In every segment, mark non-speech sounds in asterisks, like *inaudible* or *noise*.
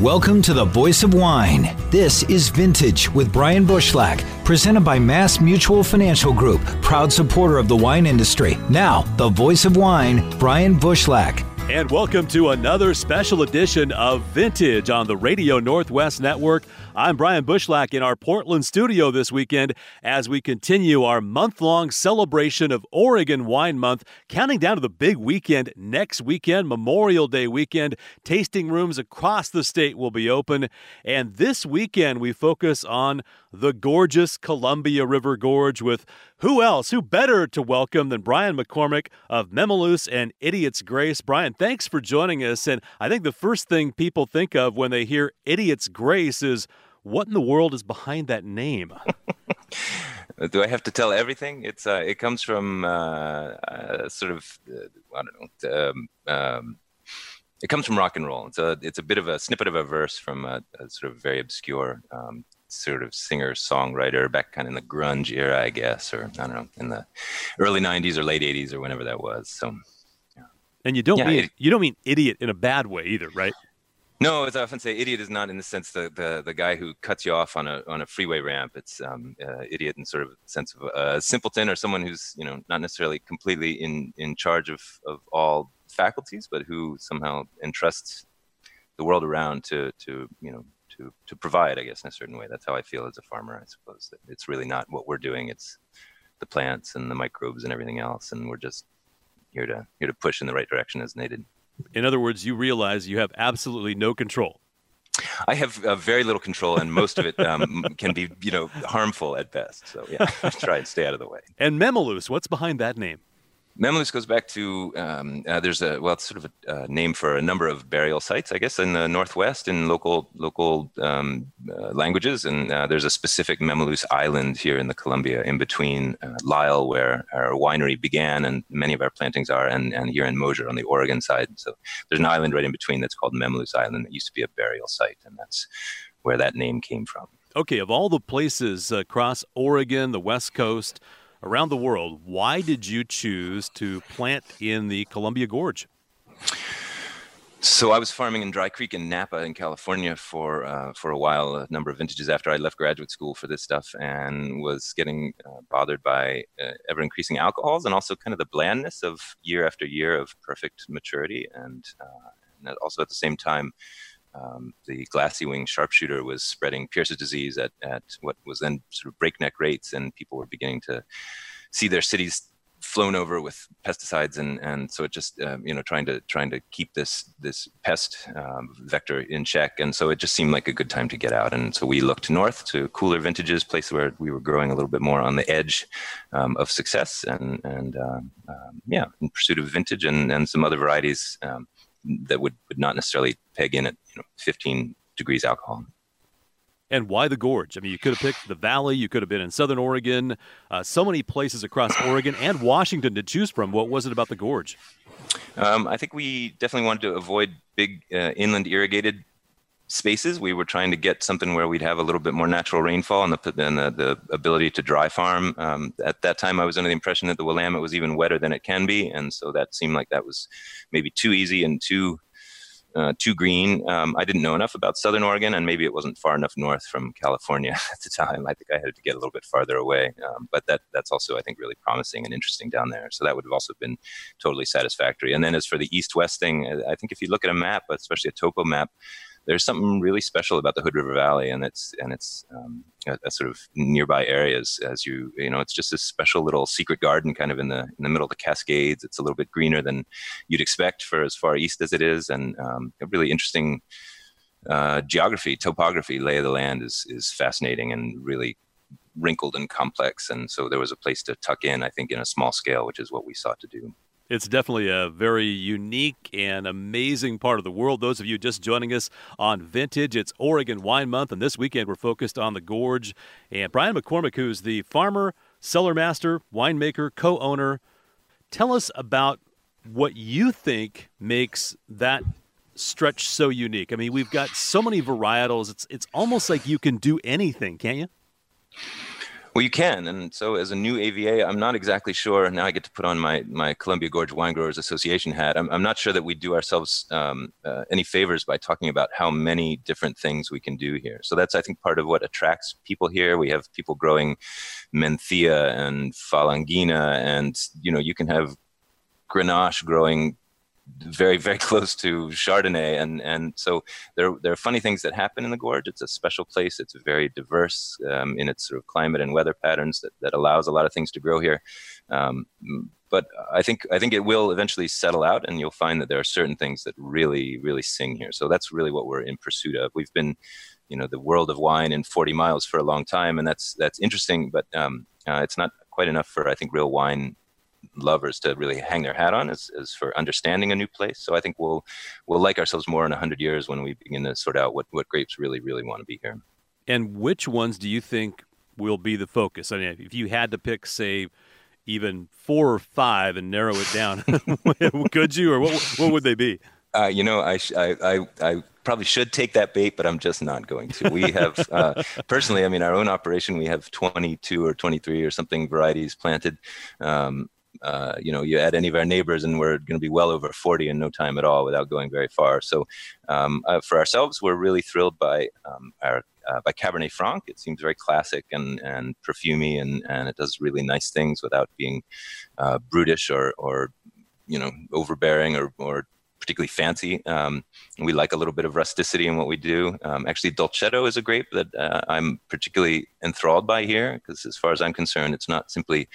Welcome to the Voice of Wine. This is Vintage with Brian Bushlach, presented by Mass Mutual Financial Group, proud supporter of the wine industry. Now, the Voice of Wine, Brian Bushlach. And welcome to another special edition of Vintage on the Radio Northwest Network. I'm Brian Bushlach in our Portland studio this weekend as we continue our month long celebration of Oregon Wine Month, counting down to the big weekend next weekend, Memorial Day weekend. Tasting rooms across the state will be open. And this weekend, we focus on the gorgeous Columbia River Gorge with who else, who better to welcome than Brian McCormick of Memaloose and Idiot's Grace. Brian, thanks for joining us. And I think the first thing people think of when they hear Idiot's Grace is what in the world is behind that name? *laughs* Do I have to tell everything? It's uh, it comes from uh, uh, sort of uh, I don't know. Um, um, it comes from rock and roll. It's a it's a bit of a snippet of a verse from a, a sort of very obscure um, sort of singer songwriter back kind of in the grunge era, I guess, or I don't know, in the early '90s or late '80s or whenever that was. So, yeah. and you don't yeah, mean it, you don't mean idiot in a bad way either, right? No, as I often say, idiot is not in the sense the, the, the guy who cuts you off on a on a freeway ramp. It's um, uh, idiot in sort of sense of a simpleton or someone who's you know not necessarily completely in in charge of of all faculties, but who somehow entrusts the world around to to you know to to provide, I guess, in a certain way. That's how I feel as a farmer. I suppose it's really not what we're doing; it's the plants and the microbes and everything else, and we're just here to here to push in the right direction as needed. In other words, you realize you have absolutely no control. I have uh, very little control, and most of it um, can be, you know, harmful at best. So yeah, *laughs* try and stay out of the way. And Memaloose, what's behind that name? Memaloose goes back to um, uh, there's a well, it's sort of a uh, name for a number of burial sites, I guess, in the northwest in local local um, uh, languages, and uh, there's a specific Memaloose island here in the Columbia, in between uh, Lyle, where our winery began, and many of our plantings are, and, and here in Mosier on the Oregon side. So there's an island right in between that's called Memaloose Island that used to be a burial site, and that's where that name came from. Okay, of all the places across Oregon, the West Coast around the world, why did you choose to plant in the Columbia Gorge? So I was farming in Dry Creek in Napa in California for uh, for a while, a number of vintages after I left graduate school for this stuff, and was getting uh, bothered by uh, ever increasing alcohols and also kind of the blandness of year after year of perfect maturity, and, uh, and also at the same time um, the glassy wing sharpshooter was spreading Pierce's disease at, at what was then sort of breakneck rates, and people were beginning to see their cities flown over with pesticides, and, and so it just um, you know trying to trying to keep this this pest um, vector in check, and so it just seemed like a good time to get out, and so we looked north to cooler vintages, places where we were growing a little bit more on the edge um, of success, and and um, yeah, in pursuit of vintage and and some other varieties that would, would not necessarily peg in at you know 15 degrees alcohol. And why the gorge? I mean, you could have picked the valley. You could have been in Southern Oregon. Uh, so many places across Oregon and Washington to choose from. What was it about the gorge? Um, I think we definitely wanted to avoid big uh, inland irrigated spaces. We were trying to get something where we'd have a little bit more natural rainfall and the, and the, the ability to dry farm. Um, at that time, I was under the impression that the Willamette was even wetter than it can be, and so that seemed like that was maybe too easy and too uh, too green. Um, I didn't know enough about Southern Oregon, and maybe it wasn't far enough north from California *laughs* at the time. I think I had to get a little bit farther away, um, but that that's also I think really promising and interesting down there. So that would have also been totally satisfactory. And then as for the east-west thing, I think if you look at a map, especially a topo map, there's something really special about the Hood River Valley and its and its um, a, a sort of nearby areas. As you you know, it's just this special little secret garden, kind of in the in the middle of the Cascades. It's a little bit greener than you'd expect for as far east as it is, and um, a really interesting uh, geography, topography, lay of the land is is fascinating and really wrinkled and complex. And so there was a place to tuck in, I think, in a small scale, which is what we sought to do. It's definitely a very unique and amazing part of the world. Those of you just joining us on Vintage, it's Oregon Wine Month, and this weekend we're focused on the Gorge. And Brian McCormick, who's the farmer, cellar master, winemaker, co owner, tell us about what you think makes that stretch so unique. I mean, we've got so many varietals, it's, it's almost like you can do anything, can't you? Well, you can, and so as a new AVA, I'm not exactly sure. Now I get to put on my my Columbia Gorge Wine Growers Association hat. I'm, I'm not sure that we do ourselves um, uh, any favors by talking about how many different things we can do here. So that's I think part of what attracts people here. We have people growing Mencia and Falanghina, and you know you can have Grenache growing very very *laughs* close to Chardonnay, and and so there there are funny things that happen in the gorge. It's a special place. It's very diverse um, in its sort of climate and weather patterns that, that allows a lot of things to grow here. Um, but I think I think it will eventually settle out, and you'll find that there are certain things that really really sing here. So that's really what we're in pursuit of. We've been you know the world of wine in 40 miles for a long time, and that's that's interesting, but um, uh, it's not quite enough for I think real wine lovers to really hang their hat on is, is for understanding a new place. So I think we'll we'll like ourselves more in hundred years when we begin to sort out what, what grapes really really want to be here. And which ones do you think will be the focus? I mean, if you had to pick, say, even four or five and narrow it down, *laughs* could you, or what, what would they be? Uh, you know, I, I, I, I, probably should take that bait, but I'm just not going to. We have, *laughs* uh, personally, I mean, our own operation, we have 22 or 23 or something varieties planted. Um, uh, you know, you add any of our neighbors, and we're going to be well over 40 in no time at all without going very far. So, um, uh, for ourselves, we're really thrilled by um, our uh, by Cabernet Franc. It seems very classic and and perfumy, and and it does really nice things without being uh, brutish or or you know overbearing or or particularly fancy. Um, we like a little bit of rusticity in what we do. Um, actually, Dolcetto is a grape that uh, I'm particularly enthralled by here because, as far as I'm concerned, it's not simply,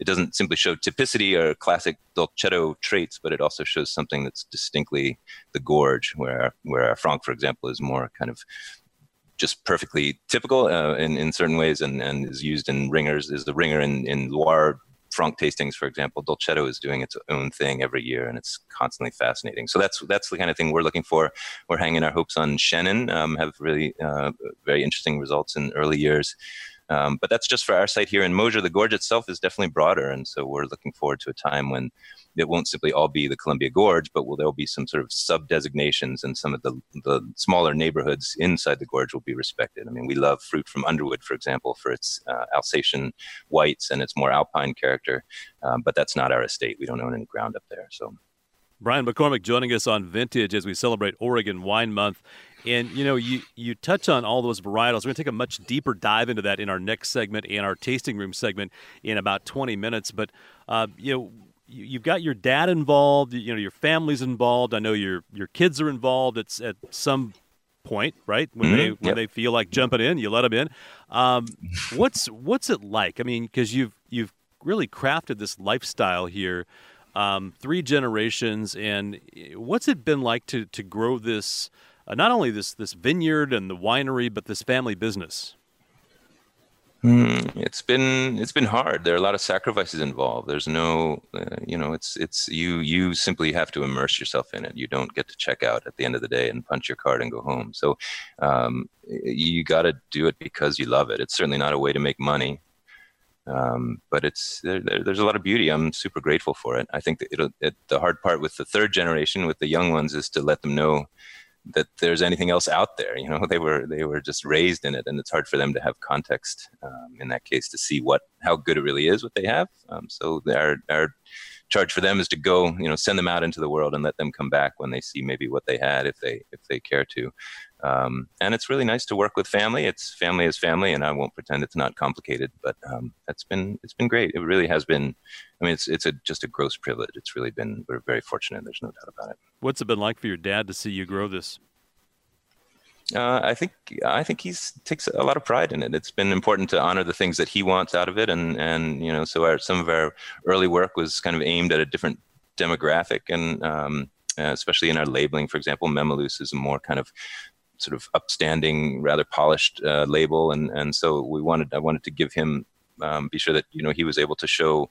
it doesn't simply show typicity or classic Dolcetto traits, but it also shows something that's distinctly the gorge, where where our Franc, for example, is more kind of just perfectly typical uh, in, in certain ways and, and is used in ringers, is the ringer in, in Loire Franc tastings, for example, Dolcetto is doing its own thing every year, and it's constantly fascinating. So that's that's the kind of thing we're looking for. We're hanging our hopes on Chenin, um, have really uh, very interesting results in early years. Um, but that's just for our site here in Mosier. The gorge itself is definitely broader, and so we're looking forward to a time when it won't simply all be the Columbia Gorge, but will there'll be some sort of sub designations, and some of the the smaller neighborhoods inside the gorge will be respected. I mean, we love fruit from Underwood, for example, for its uh, Alsatian whites and its more alpine character, um, but that's not our estate. We don't own any ground up there, so. Brian McCormick joining us on Vintage as we celebrate Oregon Wine Month. And you know, you you touch on all those varietals. We're going to take a much deeper dive into that in our next segment and our tasting room segment in about 20 minutes. But uh, you know, you've got your dad involved. You know, your family's involved. I know your your kids are involved. It's at some point, right? When mm-hmm. they when yep. they feel like jumping in, you let them in. Um, what's what's it like? I mean, because you've you've really crafted this lifestyle here, um, three generations, and what's it been like to to grow this? Uh, not only this this vineyard and the winery, but this family business? Mm, it's been it's been hard. There are a lot of sacrifices involved. There's no, uh, you know, it's it's you you simply have to immerse yourself in it. You don't get to check out at the end of the day and punch your card and go home. So um, you got to do it because you love it. It's certainly not a way to make money, um, but it's there, there, there's a lot of beauty. I'm super grateful for it. I think that it, the hard part with the third generation, with the young ones, is to let them know that there's anything else out there. You know, *laughs* they were they were just raised in it, and it's hard for them to have context um, in that case to see what how good it really is what they have. Um, so our our charge for them is to go, you know, send them out into the world and let them come back when they see maybe what they had if they if they care to. Um, and it's really nice to work with family. It's family is family, and I won't pretend it's not complicated. But um, it's been it's been great. It really has been. I mean, it's it's a just a gross privilege. It's really been. We're very fortunate. There's no doubt about it. What's it been like for your dad to see you grow this? Uh, I think I think he's takes a lot of pride in it. It's been important to honor the things that he wants out of it, and and you know, so our, some of our early work was kind of aimed at a different demographic, and um, especially in our labeling, for example, Memaloose is a more kind of sort of upstanding, rather polished uh, label, and and so we wanted I wanted to give him um, be sure that you know he was able to show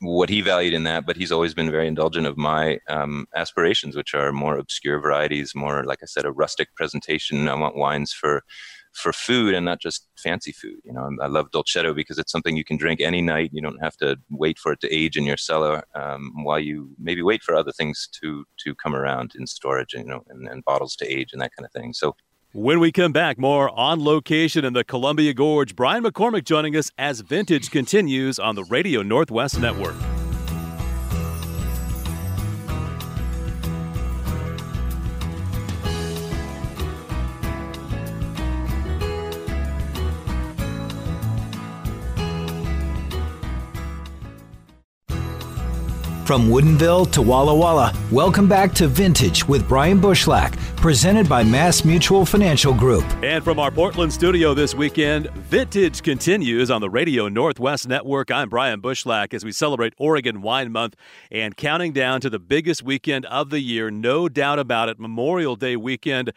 what he valued in that, but he's always been very indulgent of my um, aspirations, which are more obscure varieties, more like I said, a rustic presentation. I want wines for for food and not just fancy food. You know, I love Dolcetto because it's something you can drink any night. You don't have to wait for it to age in your cellar um, while you maybe wait for other things to to come around in storage, you know, and, and bottles to age and that kind of thing. So When we come back, more on location in the Columbia Gorge. Brian McCormick joining us as Vintage continues on the Radio Northwest Network. From Woodinville to Walla Walla, welcome back to Vintage with Brian Bushlach, presented by Mass Mutual Financial Group. And from our Portland studio this weekend, Vintage continues on the Radio Northwest Network. I'm Brian Bushlach as we celebrate Oregon Wine Month and counting down to the biggest weekend of the year, no doubt about it, Memorial Day weekend.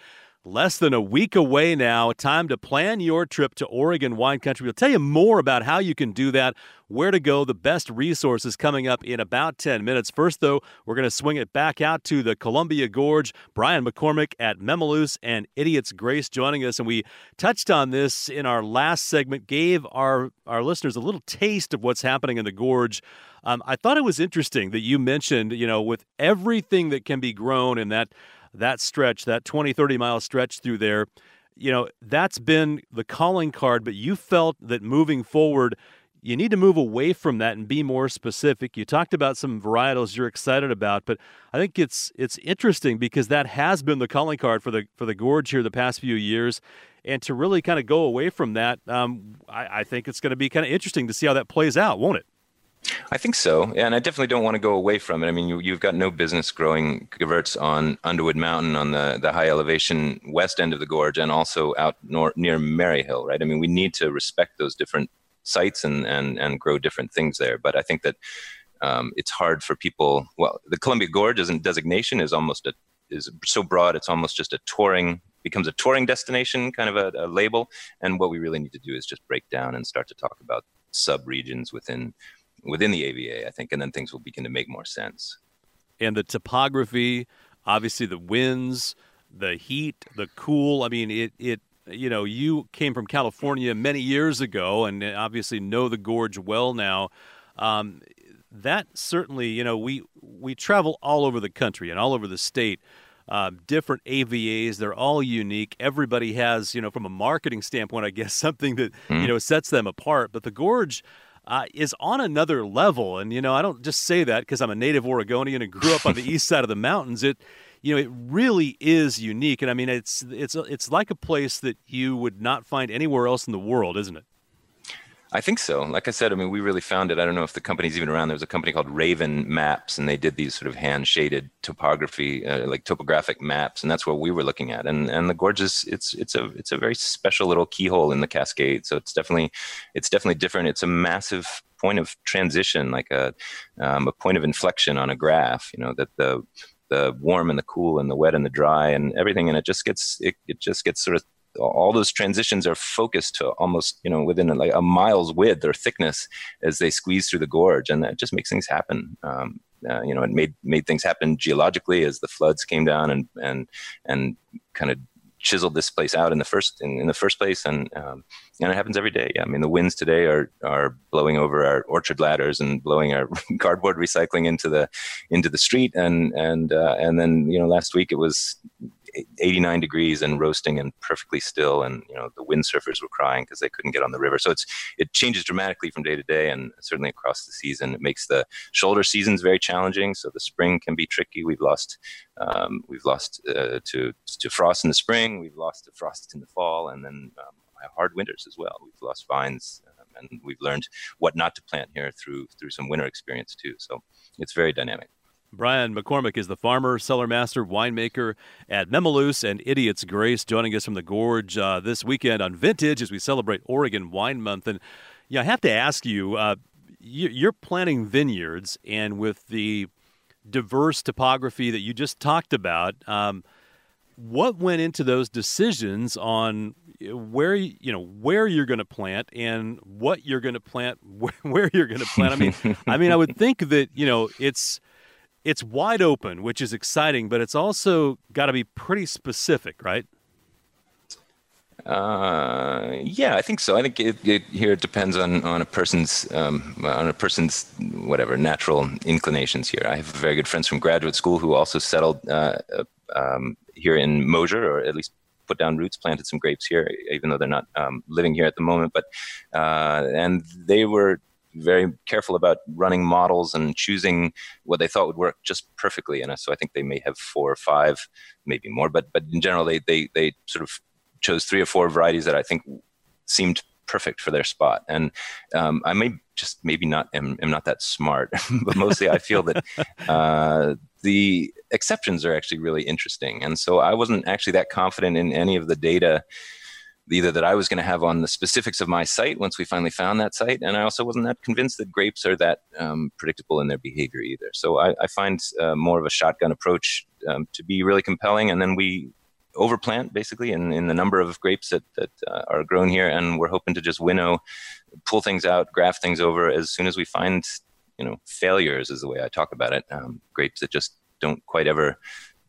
Less than a week away now. Time to plan your trip to Oregon wine country. We'll tell you more about how you can do that, where to go, the best resources coming up in about 10 minutes. First, though, we're going to swing it back out to the Columbia Gorge. Brian McCormick at Memaloose and Idiot's Grace joining us. And we touched on this in our last segment, gave our, our listeners a little taste of what's happening in the gorge. Um, I thought it was interesting that you mentioned, you know, with everything that can be grown in that that stretch, that 20, 30 mile stretch through there, you know, that's been the calling card, but you felt that moving forward, you need to move away from that and be more specific. You talked about some varietals you're excited about, but I think it's it's interesting because that has been the calling card for the for the gorge here the past few years, and to really kind of go away from that, um, I, I think it's going to be kind of interesting to see how that plays out, won't it? I think so, and I definitely don't want to go away from it. I mean, you, have got no business growing Gewurz on Underwood Mountain on the, the high elevation west end of the gorge, and also out nor- near Maryhill, right? I mean, we need to respect those different sites and and and grow different things there. But I think that um, it's hard for people. Well, the Columbia Gorge a designation is almost a is so broad; it's almost just a touring becomes a touring destination, kind of a, a label. And what we really need to do is just break down and start to talk about sub regions within within the AVA, I think, and then things will begin to make more sense. And the topography, obviously the winds, the heat, the cool. I mean, it it you know you came from California many years ago, and obviously know the gorge well now. Um, that certainly, you know, we we travel all over the country and all over the state. Uh, different AVAs, they're all unique. Everybody has, you know, from a marketing standpoint, I guess, *laughs* something that mm-hmm. you know sets them apart. But the gorge uh, is on another level. And, you know, I don't just say that because I'm a native Oregonian and grew up on the east side of the mountains. It, you know, it really is unique. And I mean, it's, it's, it's like a place that you would not find anywhere else in the world, isn't it? I think so. Like I said, I mean, we really found it. I don't know if the company's even around. There was a company called Raven Maps, and they did these sort of hand shaded topography, uh, like topographic maps, and that's what we were looking at. And and the gorgeous, it's it's a it's a very special little keyhole in the Cascade. So it's definitely it's definitely different. It's a massive point of transition, like a um, a point of inflection on a graph. You know that the the warm and the cool and the wet and the dry and everything, and it just gets it, it just gets sort of all those transitions are focused to almost you know within like a mile's width or thickness as they squeeze through the gorge, and that just makes things happen. Um, uh, you know, it made made things happen geologically as the floods came down and and and kind of chiseled this place out in the first in, in the first place and um, and it happens every day i mean the winds today are are blowing over our orchard ladders and blowing our *laughs* cardboard recycling into the into the street and and uh, and then you know last week it was 89 degrees and roasting and perfectly still and you know the windsurfers were crying because they couldn't get on the river. So it's it changes dramatically from day to day and certainly across the season it makes the shoulder seasons very challenging. So the spring can be tricky. We've lost um, we've lost uh, to to frost in the spring we've lost to frost in the fall and then um, hard winters as well. We've lost vines um, and we've learned what not to plant here through through some winter experience too. So it's very dynamic Brian McCormick is the farmer, cellar master, winemaker at Memaloose and Idiot's Grace, joining us from the Gorge uh, this weekend on Vintage as we celebrate Oregon Wine Month. And yeah, I have to ask you, uh, you're planting vineyards, and with the diverse topography that you just talked about, um, what went into those decisions on where you know where you're going to plant and what you're going to plant, *laughs* where you're going to plant? I mean, I mean, I would think that you know it's it's wide open, which is exciting, but it's also got to be pretty specific, right? Uh, yeah, I think so. I think it, it, here it depends on on a person's um, on a person's whatever natural inclinations. Here, I have very good friends from graduate school who also settled uh, um, here in Mosier, or at least put down roots, planted some grapes here, even though they're not um, living here at the moment. But uh, and they were very careful about running models and choosing what they thought would work just perfectly. And so I think they may have four or five, maybe more, but but in general, they they they sort of chose three or four varieties that I think seemed perfect for their spot. And um, I may just maybe not am, am not that smart, *laughs* but mostly I feel that *laughs* uh, the exceptions are actually really interesting. And so I wasn't actually that confident in any of the data either that I was going to have on the specifics of my site once we finally found that site, and I also wasn't that convinced that grapes are that um, predictable in their behavior either. So I, I find uh, more of a shotgun approach um, to be really compelling, and then we overplant basically in, in the number of grapes that, that uh, are grown here, and we're hoping to just winnow, pull things out, graft things over as soon as we find, you know, failures is the way I talk about it. Um, grapes that just don't quite ever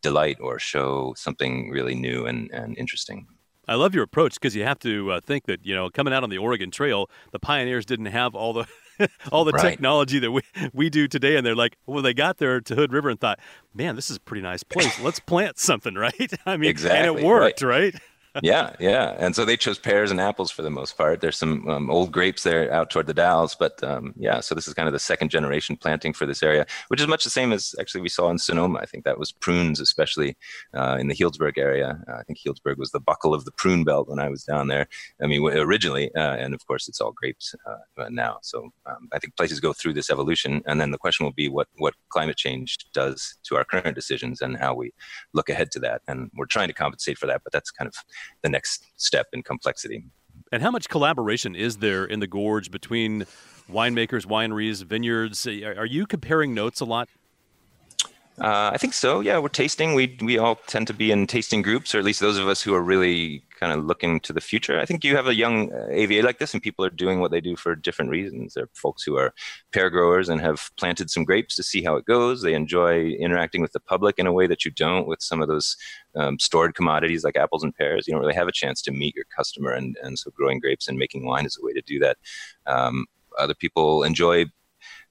delight or show something really new and, and interesting. I love your approach because you have to uh, think that you know coming out on the Oregon Trail, the pioneers didn't have all the *laughs* all the right. technology that we we do today, and they're like, well, they got there to Hood River and thought, man, this is a pretty nice place. Let's plant something, *laughs* right? I mean, exactly. and it worked, right? right? Yeah, yeah. And so they chose pears and apples for the most part. There's some um, old grapes there out toward the Dalles, but um, yeah. So this is kind of the second generation planting for this area, which is much the same as actually we saw in Sonoma. I think that was prunes, especially uh, in the Healdsburg area. Uh, I think Healdsburg was the buckle of the prune belt when I was down there. I mean, originally, uh, and of course, it's all grapes uh, now. So um, I think places go through this evolution, and then the question will be what what climate change does to our current decisions and how we look ahead to that. And we're trying to compensate for that, but that's kind of the next step in complexity. And how much collaboration is there in the gorge between winemakers, wineries, vineyards? Are you comparing notes a lot? Uh, I think so. Yeah, we're tasting. We we all tend to be in tasting groups, or at least those of us who are really kind of looking to the future. I think you have a young uh, AVA like this, and people are doing what they do for different reasons. There are folks who are pear growers and have planted some grapes to see how it goes. They enjoy interacting with the public in a way that you don't with some of those um, stored commodities like apples and pears. You don't really have a chance to meet your customer, and and so growing grapes and making wine is a way to do that. Um, other people enjoy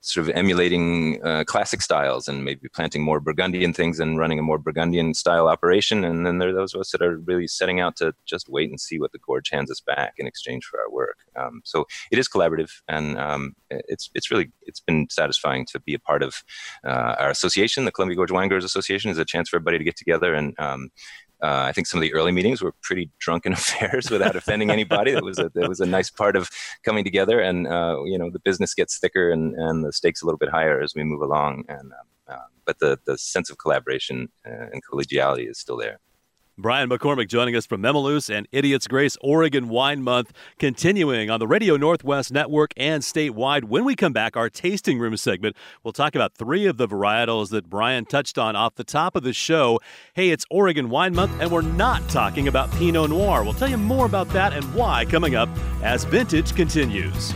sort of emulating uh, classic styles and maybe planting more Burgundian things and running a more Burgundian style operation. And then there are those of us that are really setting out to just wait and see what the gorge hands us back in exchange for our work. Um, so it is collaborative, and um, it's it's really it's been satisfying to be a part of uh, our association. The Columbia Gorge Wine Growers Association is a chance for everybody to get together and um, uh, I think some of the early meetings were pretty drunken *laughs* affairs without offending anybody. That was a that was a nice part of coming together, and uh, you know the business gets thicker and, and the stakes a little bit higher as we move along. And um, uh, but the the sense of collaboration uh, and collegiality is still there. Brian McCormick joining us from Memaloose and Idiot's Grace Oregon Wine Month, continuing on the Radio Northwest Network and statewide. When we come back, our tasting room segment, we'll talk about three of the varietals that Brian touched on off the top of the show. Hey, it's Oregon Wine Month, and we're not talking about Pinot Noir. We'll tell you more about that and why coming up as Vintage continues.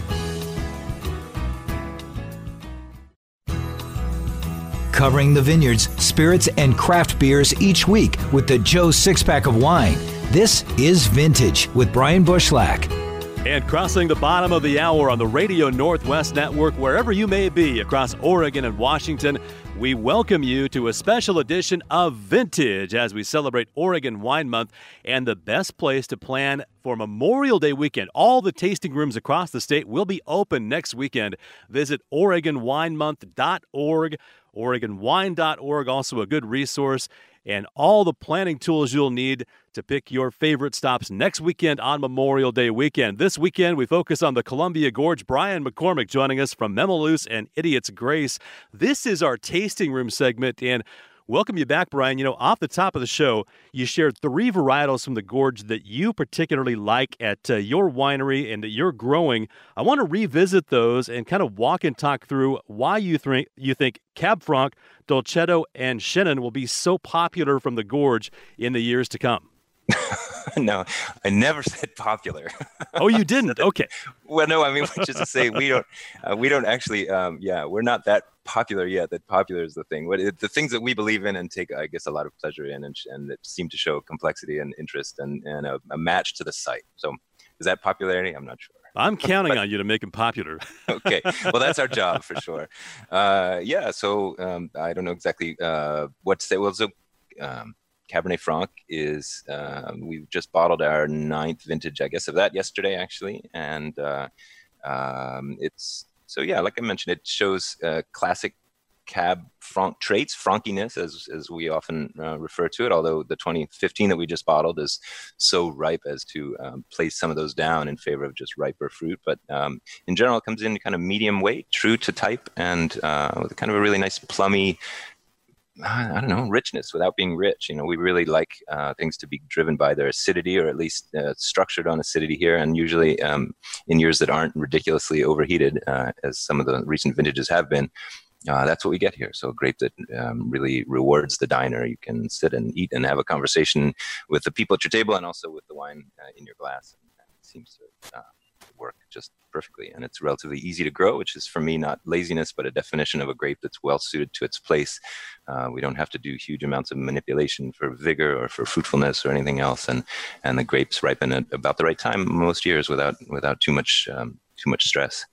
Covering the vineyards, spirits, and craft beers each week with the Joe Six Pack of Wine. This is Vintage with Brian Bushlach. And crossing the bottom of the hour on the Radio Northwest Network, wherever you may be across Oregon and Washington, we welcome you to a special edition of Vintage as we celebrate Oregon Wine Month and the best place to plan for Memorial Day weekend. All the tasting rooms across the state will be open next weekend. Visit OregonWineMonth.org OregonWine.org, also a good resource, and all the planning tools you'll need to pick your favorite stops next weekend on Memorial Day weekend. This weekend, we focus on the Columbia Gorge. Brian McCormick joining us from Memaloose and Idiot's Grace. This is our tasting room segment, and Welcome you back, Brian. You know, off the top of the show, you shared three varietals from the gorge that you particularly like at uh, your winery and that you're growing. I want to revisit those and kind of walk and talk through why you think you think Cab Franc, Dolcetto, and Chenin will be so popular from the gorge in the years to come. *laughs* no, I never *laughs* said popular. oh, you didn't? *laughs* Okay. well, no, I mean, which is to say, we don't, uh, we don't actually, um, yeah, we're not that popular yet. That popular is the thing. What it, the things that we believe in and take, I guess, a lot of pleasure in, and, and that seem to show complexity and interest and, and a, a match to the site. So, is that popularity? I'm not sure. I'm counting but, on you to make him popular. okay, well that's our job for sure. Uh, yeah, so um, I don't know exactly uh, what to say. Well, so um, Cabernet Franc is um, we've just bottled our ninth vintage, I guess, of that yesterday actually, and uh, um, it's so yeah, like I mentioned, it shows uh, classic cab franc traits, frankiness, as as we often uh, refer to it. Although the 2015 that we just bottled is so ripe as to um, place some of those down in favor of just riper fruit. But um, in general, it comes in kind of medium weight, true to type, and uh, with kind of a really nice plummy I don't know, richness without being rich. You know, we really like uh, things to be driven by their acidity or at least uh, structured on acidity here. And usually um, in years that aren't ridiculously overheated, uh, as some of the recent vintages have been, uh, that's what we get here. So a grape that um, really rewards the diner. You can sit and eat and have a conversation with the people at your table and also with the wine uh, in your glass. And, it seems to uh, work just perfectly. And it's relatively easy to grow, which is for me not laziness, but a definition of a grape that's well suited to its place. Uh, we don't have to do huge amounts of manipulation for vigor or for fruitfulness or anything else. And and the grapes ripen at about the right time most years without without too much um, too much stress.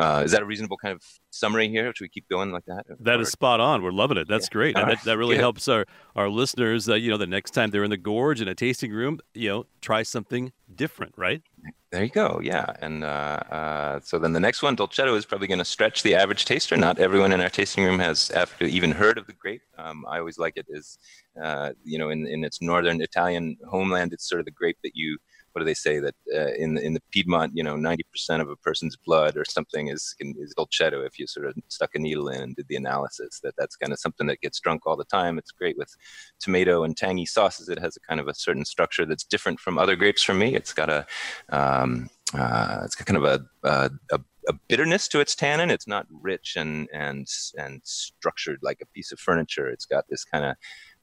Uh, is that a reasonable kind of summary here? Should we keep going like that? That or? is spot on. We're loving it. That's yeah. great. And that, that really helps our, our listeners, uh, you know, the next time they're in the gorge in a tasting room, you know, try something different, right? There you go. Yeah. And uh, uh, so then the next one, Dolcetto, is probably going to stretch the average taster. Not everyone in our tasting room has even heard of the grape. Um, I always like it as, uh, you know, in, in its northern Italian homeland, it's sort of the grape that you what do they say that uh, in in the Piedmont, you know, ninety percent of a person's blood or something is is dolcetto. If you sort of stuck a needle in and did the analysis, that that's kind of something that gets drunk all the time. It's great with tomato and tangy sauces. It has a kind of a certain structure that's different from other grapes. For me, it's got a um, uh, it's got kind of a, a, a a bitterness to its tannin. It's not rich and and and structured like a piece of furniture. It's got this kind of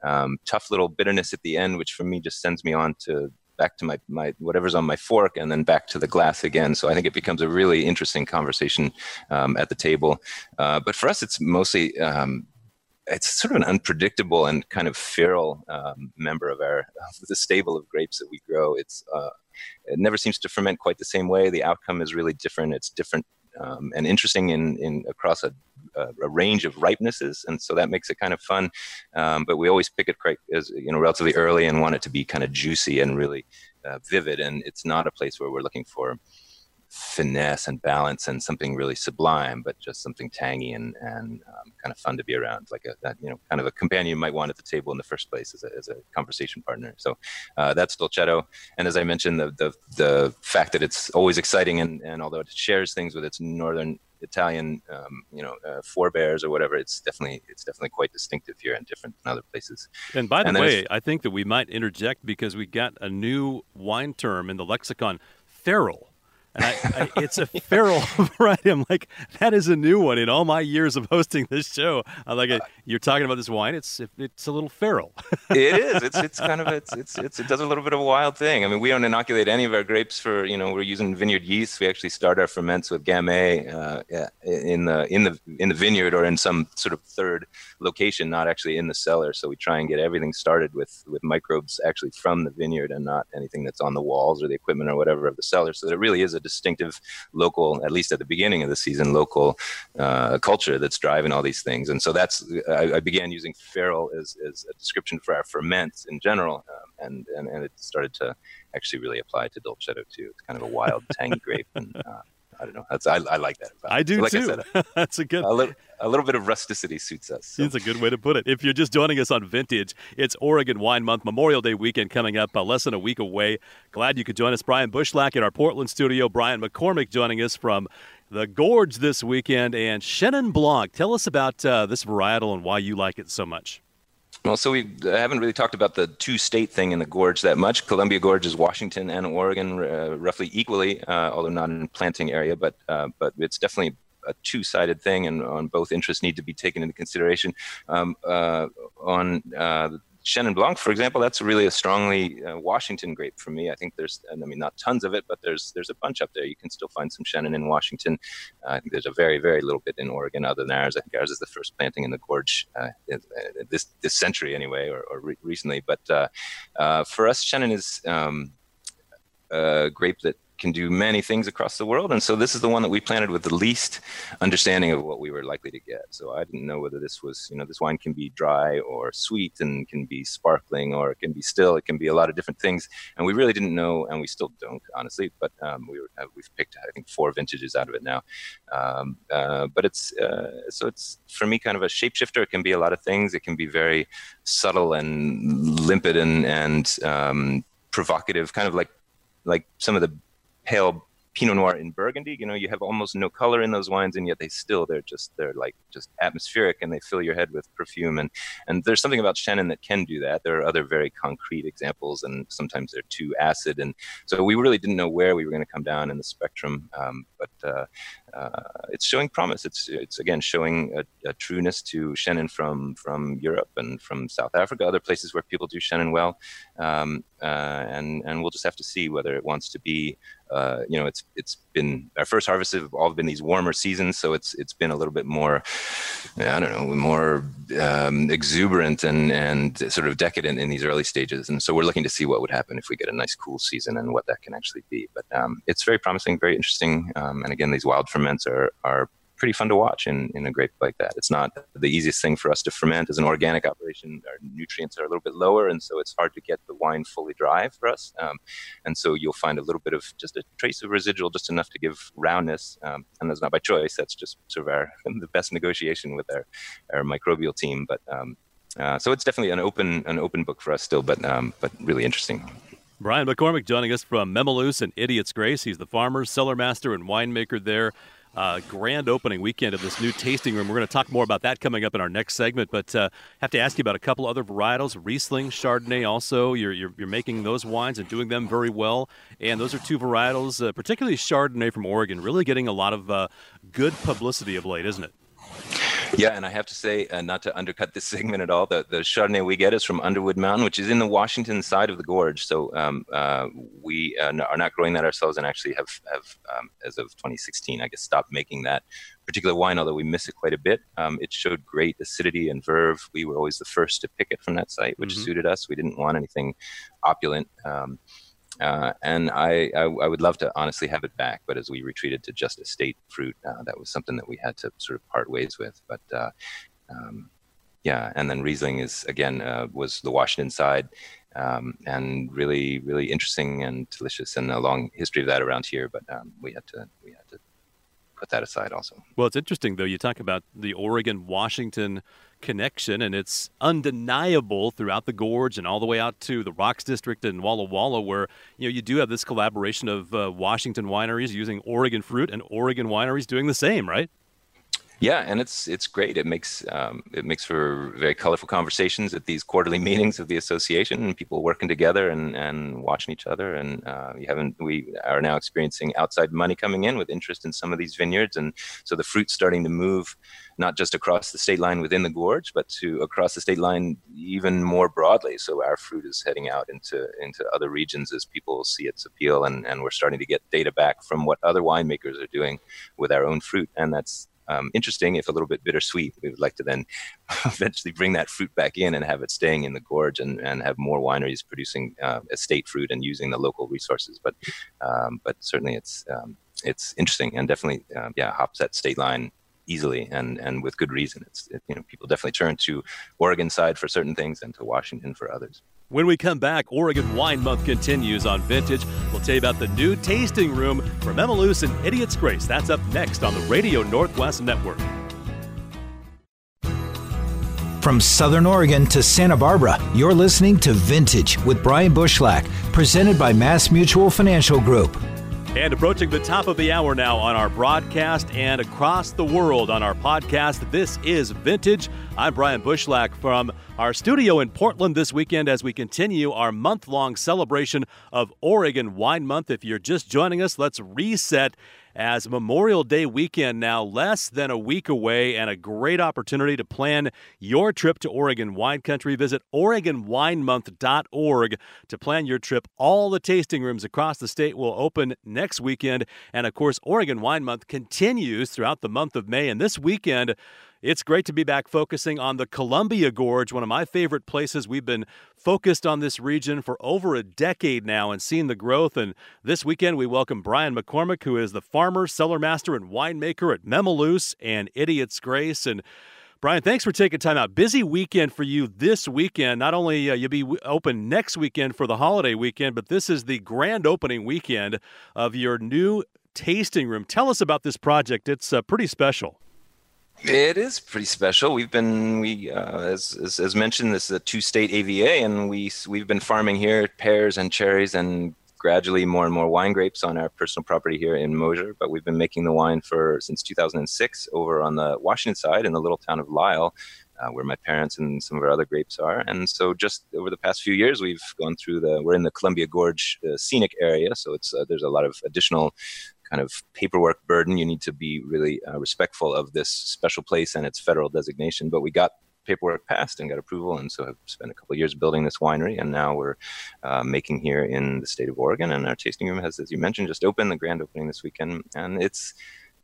um, tough little bitterness at the end, which for me just sends me on to back to my, my whatever's on my fork and then back to the glass again. So I think it becomes a really interesting conversation um, at the table. Uh, but for us, it's mostly um, it's sort of an unpredictable and kind of feral um, member of our of the stable of grapes that we grow. It's uh, it never seems to ferment quite the same way. The outcome is really different. It's different um, and interesting in, in across a, a, range of ripenesses, and so that makes it kind of fun. Um, but we always pick it quite as you know relatively early and want it to be kind of juicy and really uh, vivid. And it's not a place where we're looking for finesse and balance and something really sublime, but just something tangy and, and um, kind of fun to be around, like a that, you know kind of a companion you might want at the table in the first place as a, as a conversation partner. So uh, that's Dolcetto. And as I mentioned, the, the the fact that it's always exciting and, and although it shares things with its northern Italian, um, you know, uh, forebears or whatever. It's definitely it's definitely quite distinctive here and different than other places. And by the and way, I think that we might interject because we got a new wine term in the lexicon, feral. And I, I, it's a feral *laughs* variety. I'm like, that is a new one in all my years of hosting this show. I'm like, you're talking about this wine. It's it's a little feral. it is. *laughs* It's it's kind of it's, it's it's it does a little bit of a wild thing. I mean, we don't inoculate any of our grapes for you know we're using vineyard yeast. We actually start our ferments with Gamay uh, in the in the in the vineyard or in some sort of third location, not actually in the cellar. So we try and get everything started with with microbes actually from the vineyard and not anything that's on the walls or the equipment or whatever of the cellar. So that it really is a distinctive local, at least at the beginning of the season, local uh, culture that's driving all these things. And so that's I, I began using feral as, as a description for our ferments in general, um, and, and and it started to actually really apply to Dolcetto too. It's kind of a wild, tangy grape, and uh, I don't know. That's I, I like that. I do like too. I said, *laughs* That's a good. A little, a little bit of rusticity suits us. So. It's a good way to put it. If you're just joining us on Vintage, it's Oregon Wine Month, Memorial Day weekend coming up, uh, less than a week away. Glad you could join us, Brian Bushlach, in our Portland studio. Brian McCormick joining us from the Gorge this weekend, and Chenin Blanc. Tell us about uh, this varietal and why you like it so much. Well, so we haven't really talked about the two state thing in the gorge that much. Columbia Gorge is Washington and Oregon uh, roughly equally, uh, although not in planting area, but uh, but it's definitely a two-sided thing, and on both interests need to be taken into consideration. Um, uh, on uh, Chenin Blanc, for example, that's really a strongly uh, Washington grape for me. I think there's, I mean, not tons of it, but there's there's a bunch up there. You can still find some Chenin in Washington. Uh, I think there's a very very little bit in Oregon, other than ours. I think ours is the first planting in the gorge uh, uh this this century anyway, or, or re- recently. But uh, uh, for us, Chenin is um, a grape that can do many things across the world. And so this is the one that we planted with the least understanding of what we were likely to get. So I didn't know whether this was, you know, this wine can be dry or sweet and can be sparkling or it can be still. It can be a lot of different things. And we really didn't know, and we still don't, honestly. But um, we were, uh, we've picked, I think, four vintages out of it now. Um, uh, but it's uh, so it's for me kind of a shapeshifter. It can be a lot of things. It can be very subtle and limpid and and um, provocative, kind of like like some of the pale Pinot Noir in Burgundy. You know, you have almost no color in those wines, and yet they still they're just they're like just atmospheric, and they fill your head with perfume. And and there's something about Chenin that can do that. There are other very concrete examples, and sometimes they're too acid. And so we really didn't know where we were going to come down in the spectrum. Um, but uh, uh, it's showing promise. It's it's again showing a, a, trueness to Chenin from from Europe and from South Africa, other places where people do Chenin well, um, uh, and and we'll just have to see whether it wants to be. Uh, you know, it's it's been our first harvests have all been these warmer seasons, so it's it's been a little bit more, I don't know, more um, exuberant and and sort of decadent in these early stages. And so we're looking to see what would happen if we get a nice cool season and what that can actually be. But um, it's very promising, very interesting, um, and again, these wild ferments are are pretty fun to watch in, in a grape like that. It's not the easiest thing for us to ferment as an organic operation. Our nutrients are a little bit lower, and so it's hard to get the wine fully dry for us. Um, and so you'll find a little bit of just a trace of residual, just enough to give roundness. Um, and that's not by choice. That's just sort of our *laughs* the best negotiation with our, our microbial team. But um, uh, so it's definitely an open an open book for us still, but um, but really interesting. Brian McCormick joining us from Memaloose and Idiot's Grace. He's the farmer, cellar master, and winemaker there. Uh, grand opening weekend of this new tasting room. We're going to talk more about that coming up in our next segment, but uh, have to ask you about a couple other varietals. Riesling, Chardonnay also. You're, you're, you're, making those wines and doing them very well. And those are two varietals, uh, particularly Chardonnay from Oregon, really getting a lot of uh, good publicity of late, isn't it? Yeah, and I have to say, uh, not to undercut this *laughs* segment at all, the, the Chardonnay we get is from Underwood Mountain, which is in the Washington side of the gorge. So um, uh, we uh, are not growing that ourselves, and actually have have um, as of 2016, I guess, stopped making that particular wine. Although we miss it quite a bit, um, it showed great acidity and verve. We were always the first to pick it from that site, which mm-hmm. suited us. We didn't want anything opulent. Um, uh, and I, I, I, would love to honestly have it back, but as we retreated to just estate fruit, uh, that was something that we had to sort of part ways with. But uh, um, yeah, and then Riesling is again uh, was the Washington side, um, and really really interesting and delicious, and a long history of that around here. But um, we had to we put that aside also. Well, it's interesting though. You talk about the Oregon Washington connection, and it's undeniable throughout the gorge and all the way out to the Rocks District and Walla Walla, where you know you do have this collaboration of uh, Washington wineries using Oregon fruit and Oregon wineries doing the same, right? Yeah, and it's it's great. It makes um, it makes for very colorful conversations at these quarterly *laughs* meetings of the association, and people working together and, and watching each other. And uh, we haven't we are now experiencing outside money coming in with interest in some of these vineyards, and so the fruit's starting to move not just across the state line within the gorge, but to across the state line even more broadly. So our fruit is heading out into into other regions as people see its appeal, and and we're starting to get data back from what other winemakers are doing with our own fruit, and that's um, interesting, if a little bit bittersweet. We would like to then *laughs* eventually bring that fruit back in and have it staying in the gorge and, and have more wineries producing uh, estate fruit and using the local resources. But um, but certainly it's um, it's interesting and definitely uh, yeah hops that state line easily and and with good reason. It's it, you know people definitely turn to Oregon side for certain things and to Washington for others. When we come back, Oregon Wine Month continues on Vintage. We'll tell you about the new tasting room from Memaloose and Idiot's Grace. That's up next on the Radio Northwest Network. From Southern Oregon to Santa Barbara, you're listening to Vintage with Brian Bushlach, presented by Mass Mutual Financial Group. And approaching the top of the hour now on our broadcast and across the world on our podcast. This is Vintage. I'm Brian Bushlach from our studio in Portland this weekend as we continue our month long celebration of Oregon Wine Month. If you're just joining us, let's reset as Memorial Day weekend now less than a week away and a great opportunity to plan your trip to Oregon wine country. Visit OregonWineMonth.org to plan your trip. All the tasting rooms across the state will open next weekend. And of course, Oregon Wine Month continues throughout the month of May. And this weekend, It's great to be back focusing on the Columbia Gorge, one of my favorite places. We've been focused on this region for over a decade now and seen the growth. And this weekend, we welcome Brian McCormick, who is the farmer, cellar master, and winemaker at Memaloose and Idiot's Grace. And Brian, thanks for taking time out. Busy weekend for you this weekend. Not only uh, you'll be open next weekend for the holiday weekend, but this is the grand opening weekend of your new tasting room. Tell us about this project. It's uh, pretty special. It is pretty special. We've been we uh, as, as, as mentioned, this is a two-state AVA, and we we've been farming here pears and cherries and gradually more and more wine grapes on our personal property here in Mosier. But we've been making the wine for since 2006 over on the Washington side in the little town of Lyle. Uh, where my parents and some of our other grapes are. And so, just over the past few years, we've gone through the. We're in the Columbia Gorge uh, scenic area, so it's uh, there's a lot of additional kind of paperwork burden. You need to be really uh, respectful of this special place and its federal designation. But we got paperwork passed and got approval, and so have spent a couple years building this winery, and now we're uh, making here in the state of Oregon. And our tasting room has, as you mentioned, just opened the grand opening this weekend, and it's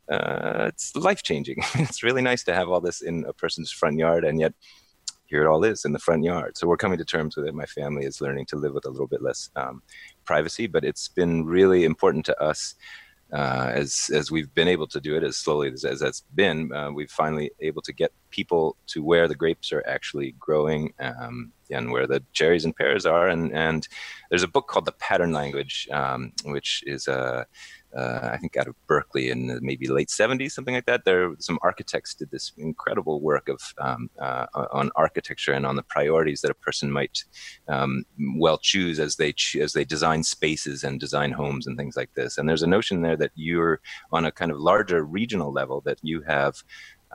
uh, it's life changing. *laughs* it's really nice to have all this in a person's front yard, and yet here it all is in the front yard. So we're coming to terms with it. My family is learning to live with a little bit less um, privacy, but it's been really important to us uh, as as we've been able to do it as slowly as, as that's been, uh, we've finally able to get people to where the grapes are actually growing um, and where the cherries and pears are. And and there's a book called The Pattern Language, um, which is a uh, I think out of Berkeley in maybe late 70s, something like that. There, some architects did this incredible work of um, uh, on architecture and on the priorities that a person might um, well choose as they as they design spaces and design homes and things like this. And there's a notion there that you're on a kind of larger regional level that you have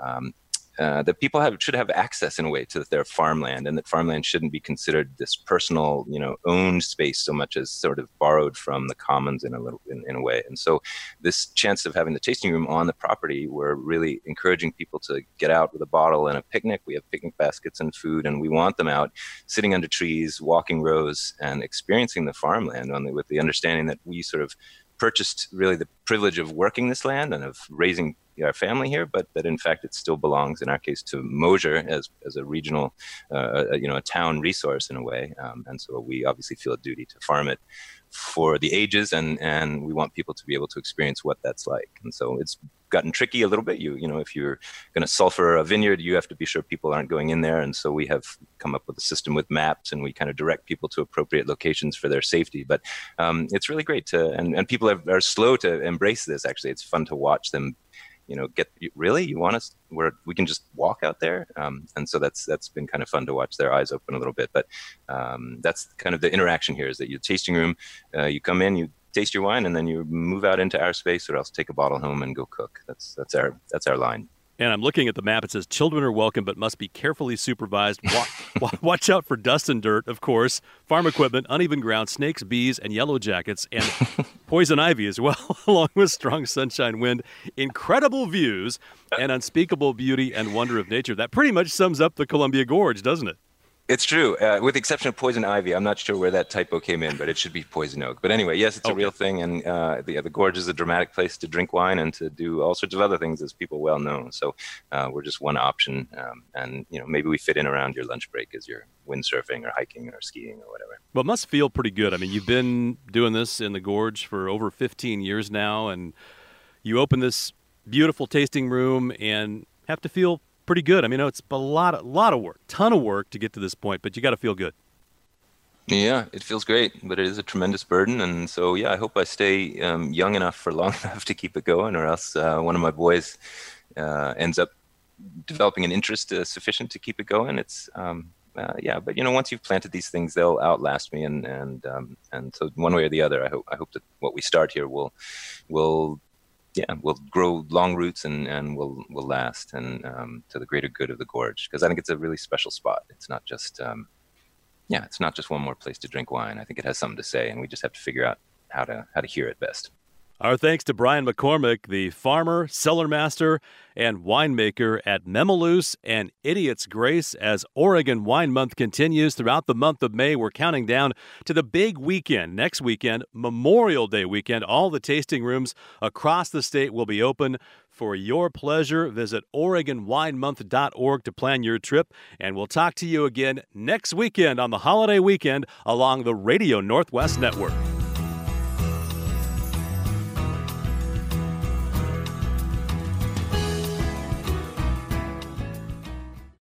um, uh, that people have should have access in a way to their farmland, and that farmland shouldn't be considered this personal, you know, owned space so much as sort of borrowed from the commons in a little in, in a way. And so, this chance of having the tasting room on the property, we're really encouraging people to get out with a bottle and a picnic. We have picnic baskets and food, and we want them out sitting under trees, walking rows, and experiencing the farmland on the, with the understanding that we sort of purchased really the privilege of working this land and of raising our family here, but that in fact it still belongs, in our case, to Mosier as, as a regional, uh, you know, a town resource in a way. Um, and so we obviously feel a duty to farm it for the ages and and we want people to be able to experience what that's like. And so it's gotten tricky a little bit. You you know if you're going to sulfur a vineyard you have to be sure people aren't going in there. And so we have come up with a system with maps and we kind of direct people to appropriate locations for their safety. But um, it's really great to and, and people are, are slow to embrace this actually. It's fun to watch them you know, get really you want us where we can just walk out there, um, and so that's that's been kind of fun to watch their eyes open a little bit. But um, that's kind of the interaction here is that your tasting room, uh, you come in, you taste your wine, and then you move out into our space, or else take a bottle home and go cook. That's that's our that's our line. And I'm looking at the map. It says children are welcome, but must be carefully supervised. *laughs* Watch out for dust and dirt, of course, farm equipment, uneven ground, snakes, bees, and yellow jackets, and *laughs* poison ivy as well, *laughs* along with strong sunshine, wind, incredible views, and unspeakable beauty and wonder of nature. That pretty much sums up the Columbia Gorge, doesn't it? It's true. Uh, with the exception of poison ivy, I'm not sure where that typo came in, but it should be poison oak. But anyway, yes, it's okay. a real thing, and uh, the the gorge is a dramatic place to drink wine and to do all sorts of other things, as people well know. So uh, we're just one option, um, and you know maybe we fit in around your lunch break as you're windsurfing or hiking or skiing or whatever. Well, it must feel pretty good. I mean, you've been doing this in the gorge for over 15 years now, and you open this beautiful tasting room and have to feel pretty good. I mean, it's a lot, a lot of work, ton of work to get to this point, but you got to feel good. Yeah, it feels great, but it is a tremendous burden, and so yeah, I hope I stay um, young enough for long *laughs* enough to keep it going, or else uh, one of my boys uh, ends up developing an interest uh, sufficient to keep it going. It's um, uh, yeah, but you know, once you've planted these things, they'll outlast me, and and um, and so one way or the other, I hope I hope that what we start here will will yeah, will grow long roots and, and will will last and um, to the greater good of the gorge because I think it's a really special spot. It's not just um, yeah, it's not just one more place to drink wine. I think it has something to say, and we just have to figure out how to how to hear it best. Our thanks to Brian McCormick, the farmer, cellar master, and winemaker at Memaloose and Idiot's Grace. As Oregon Wine Month continues throughout the month of May, we're counting down to the big weekend. Next weekend, Memorial Day weekend, all the tasting rooms across the state will be open for your pleasure. Visit OregonWineMonth.org to plan your trip, and we'll talk to you again next weekend on the holiday weekend along the Radio Northwest Network.